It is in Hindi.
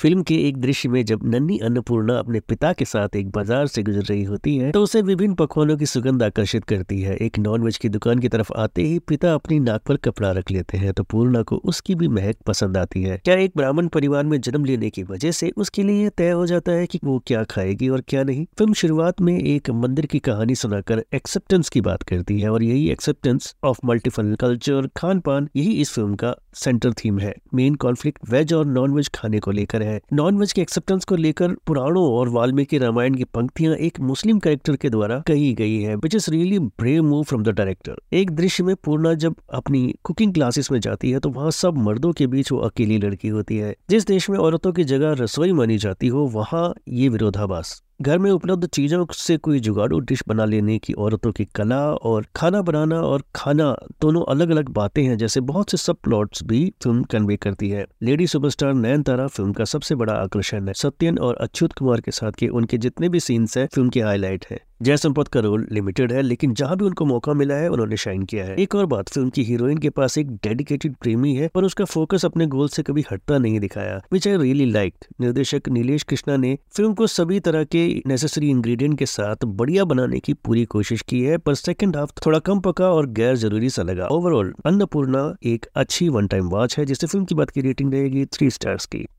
फ़िल्म के एक दृश्य में जब नन्ही अन्नपूर्णा अपने पिता के साथ एक बाज़ार से गुजर रही होती है तो उसे विभिन्न पकवानों की सुगंध आकर्षित करती है। एक नॉनवेज की दुकान की तरफ़ आते ही पिता अपनी नाक पर कपड़ा रख लेते हैं तो पूर्णा को उसकी भी महक पसंद आती है। क्या एक ब्राह्मण परिवार में जन्म लेने की वजह से उसके लिए तय हो जाता है की वो क्या खाएगी और क्या नहीं? फ़िल्म शुरुआत में एक मंदिर की कहानी सुनाकर एक्सेप्टेंस की बात करती है और यही एक्सेप्टेंस ऑफ़ मल्टीपल कल्चर खान पान यही इस फ़िल्म का सेंटर थीम है। मेन कॉन्फ्लिक्ट वेज और नॉन वेज खाने को लेकर है। नॉन वेज के एक्सेप्टेंस को लेकर पुराणों और वाल्मीकि रामायण की पंक्तियाँ एक मुस्लिम कैरेक्टर के द्वारा कही गई है which is really brave move from the director एक दृश्य में पूर्णा जब अपनी कुकिंग क्लासेस में जाती है तो वहाँ सब मर्दों के बीच वो अकेली लड़की होती है। जिस देश में औरतों की जगह रसोई मानी जाती हो, वहाँ ये विरोधाभास। घर में उपलब्ध चीज़ों से कोई जुगाड़ू, डिश बना लेने की, औरतों की कला और खाना बनाना और खाना, दोनों अलग अलग बातें हैं, जैसे बहुत से सब प्लॉट्स भी फ़िल्म कन्वे करती है। Lady superstar Nayanthara film का सबसे बड़ा आकर्षण है। सत्यन और अच्युत कुमार के साथ के उनके जितने भी सीन्स है फ़िल्म के हाईलाइट है। जय संपत का रोल लिमिटेड है, लेकिन जहाँ भी उनको मौका मिला है, उन्होंने शाइन किया है। एक और बात फ़िल्म की हीरोइन के पास एक डेडिकेटेड प्रेमी है, पर उसका फोकस अपने गोल से कभी हटता नहीं दिखाया विच आई रियली लाइक निर्देशक नीलेश कृष्णा ने फ़िल्म को सभी तरह के नेसेसरी इंग्रेडिएंट के साथ बढ़िया बनाने की पूरी कोशिश की है, पर सेकंड हाफ़ थोड़ा कम पका और गैर ज़रूरी सा लगा। ओवरऑल अन्नपूर्णा एक अच्छी वन टाइम वॉच है, जिससे फ़िल्म की बात की रेटिंग रहेगी थ्री स्टार्स की।